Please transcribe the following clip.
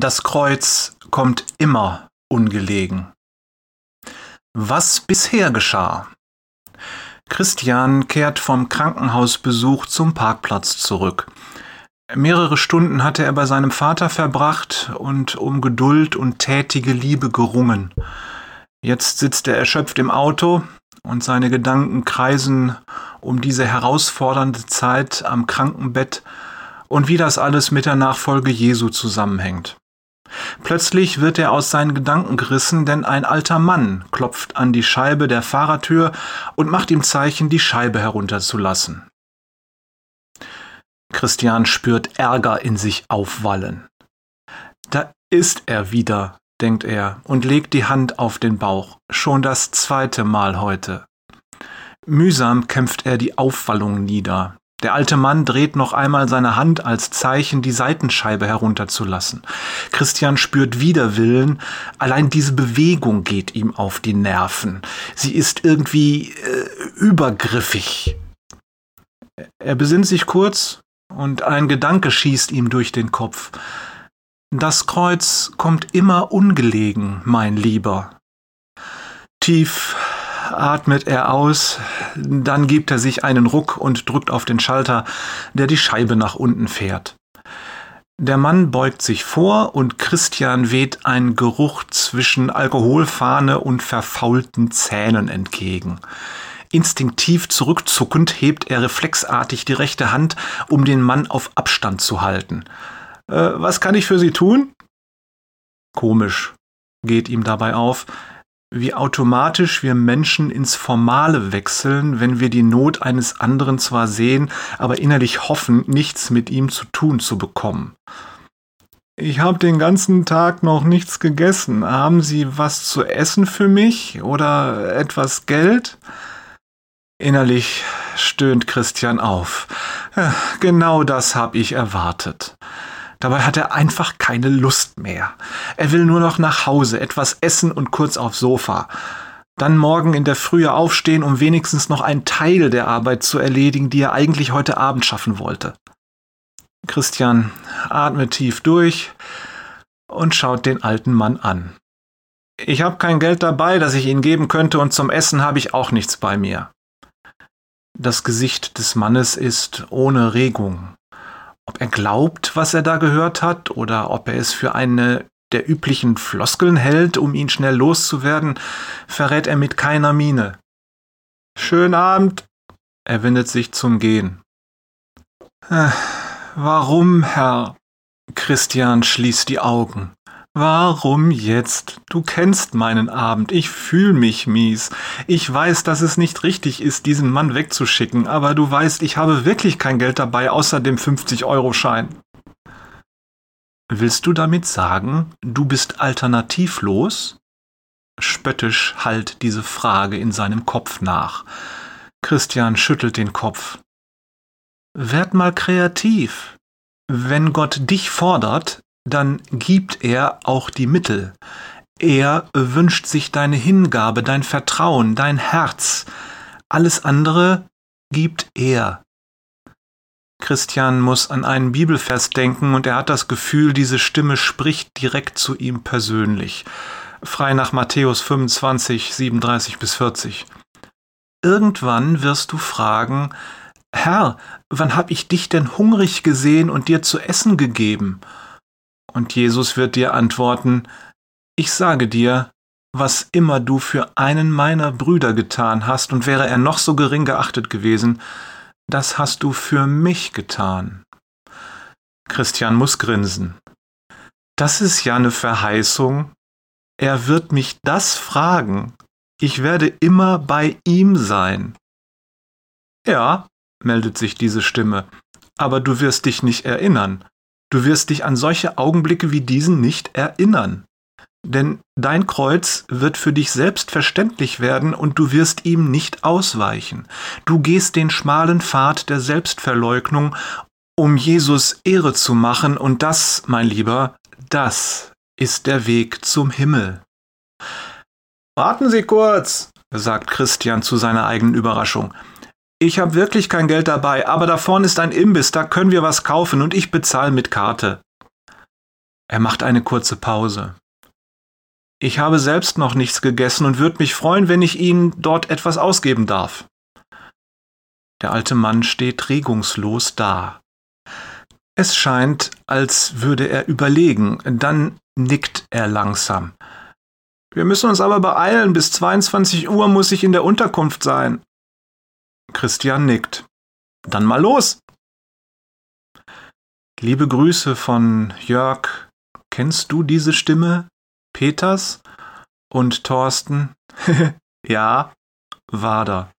Das Kreuz kommt immer ungelegen. Was bisher geschah? Christian kehrt vom Krankenhausbesuch zum Parkplatz zurück. Mehrere Stunden hatte er bei seinem Vater verbracht und um Geduld und tätige Liebe gerungen. Jetzt sitzt er erschöpft im Auto und seine Gedanken kreisen um diese herausfordernde Zeit am Krankenbett und wie das alles mit der Nachfolge Jesu zusammenhängt. Plötzlich wird er aus seinen Gedanken gerissen, denn ein alter Mann klopft an die Scheibe der Fahrertür und macht ihm Zeichen, die Scheibe herunterzulassen. Christian spürt Ärger in sich aufwallen. Da ist er wieder, denkt er und legt die Hand auf den Bauch, schon das zweite Mal heute. Mühsam kämpft er die Aufwallung nieder. Der alte Mann dreht noch einmal seine Hand als Zeichen, die Seitenscheibe herunterzulassen. Christian spürt Widerwillen. Allein diese Bewegung geht ihm auf die Nerven. Sie ist irgendwie äh, übergriffig. Er besinnt sich kurz und ein Gedanke schießt ihm durch den Kopf. Das Kreuz kommt immer ungelegen, mein Lieber. Tief atmet er aus, dann gibt er sich einen Ruck und drückt auf den Schalter, der die Scheibe nach unten fährt. Der Mann beugt sich vor und Christian weht ein Geruch zwischen Alkoholfahne und verfaulten Zähnen entgegen. Instinktiv zurückzuckend hebt er reflexartig die rechte Hand, um den Mann auf Abstand zu halten. Äh, was kann ich für Sie tun? Komisch, geht ihm dabei auf wie automatisch wir Menschen ins Formale wechseln, wenn wir die Not eines anderen zwar sehen, aber innerlich hoffen, nichts mit ihm zu tun zu bekommen. Ich habe den ganzen Tag noch nichts gegessen. Haben Sie was zu essen für mich oder etwas Geld? Innerlich stöhnt Christian auf. Genau das habe ich erwartet. Dabei hat er einfach keine Lust mehr. Er will nur noch nach Hause, etwas essen und kurz aufs Sofa. Dann morgen in der Frühe aufstehen, um wenigstens noch einen Teil der Arbeit zu erledigen, die er eigentlich heute Abend schaffen wollte. Christian atmet tief durch und schaut den alten Mann an. Ich habe kein Geld dabei, das ich Ihnen geben könnte, und zum Essen habe ich auch nichts bei mir. Das Gesicht des Mannes ist ohne Regung ob er glaubt, was er da gehört hat, oder ob er es für eine der üblichen Floskeln hält, um ihn schnell loszuwerden, verrät er mit keiner Miene. Schönen Abend. Er wendet sich zum Gehen. Äh, warum, Herr? Christian schließt die Augen. Warum jetzt? Du kennst meinen Abend. Ich fühl mich mies. Ich weiß, dass es nicht richtig ist, diesen Mann wegzuschicken, aber du weißt, ich habe wirklich kein Geld dabei, außer dem 50-Euro-Schein. Willst du damit sagen, du bist alternativlos? Spöttisch hallt diese Frage in seinem Kopf nach. Christian schüttelt den Kopf. Werd mal kreativ. Wenn Gott dich fordert, dann gibt er auch die Mittel. Er wünscht sich deine Hingabe, dein Vertrauen, dein Herz. Alles andere gibt er. Christian muss an einen Bibelvers denken und er hat das Gefühl, diese Stimme spricht direkt zu ihm persönlich. Frei nach Matthäus 25, 37 bis 40. Irgendwann wirst du fragen, Herr, wann hab ich dich denn hungrig gesehen und dir zu essen gegeben? Und Jesus wird dir antworten, ich sage dir, was immer du für einen meiner Brüder getan hast, und wäre er noch so gering geachtet gewesen, das hast du für mich getan. Christian muss grinsen. Das ist ja eine Verheißung. Er wird mich das fragen. Ich werde immer bei ihm sein. Ja, meldet sich diese Stimme, aber du wirst dich nicht erinnern. Du wirst dich an solche Augenblicke wie diesen nicht erinnern. Denn dein Kreuz wird für dich selbstverständlich werden und du wirst ihm nicht ausweichen. Du gehst den schmalen Pfad der Selbstverleugnung, um Jesus Ehre zu machen, und das, mein Lieber, das ist der Weg zum Himmel. Warten Sie kurz, sagt Christian zu seiner eigenen Überraschung. Ich habe wirklich kein Geld dabei, aber da vorne ist ein Imbiss, da können wir was kaufen und ich bezahle mit Karte. Er macht eine kurze Pause. Ich habe selbst noch nichts gegessen und würde mich freuen, wenn ich Ihnen dort etwas ausgeben darf. Der alte Mann steht regungslos da. Es scheint, als würde er überlegen, dann nickt er langsam. Wir müssen uns aber beeilen, bis 22 Uhr muss ich in der Unterkunft sein. Christian nickt. Dann mal los. Liebe Grüße von Jörg. Kennst du diese Stimme? Peters und Thorsten? ja, Wader.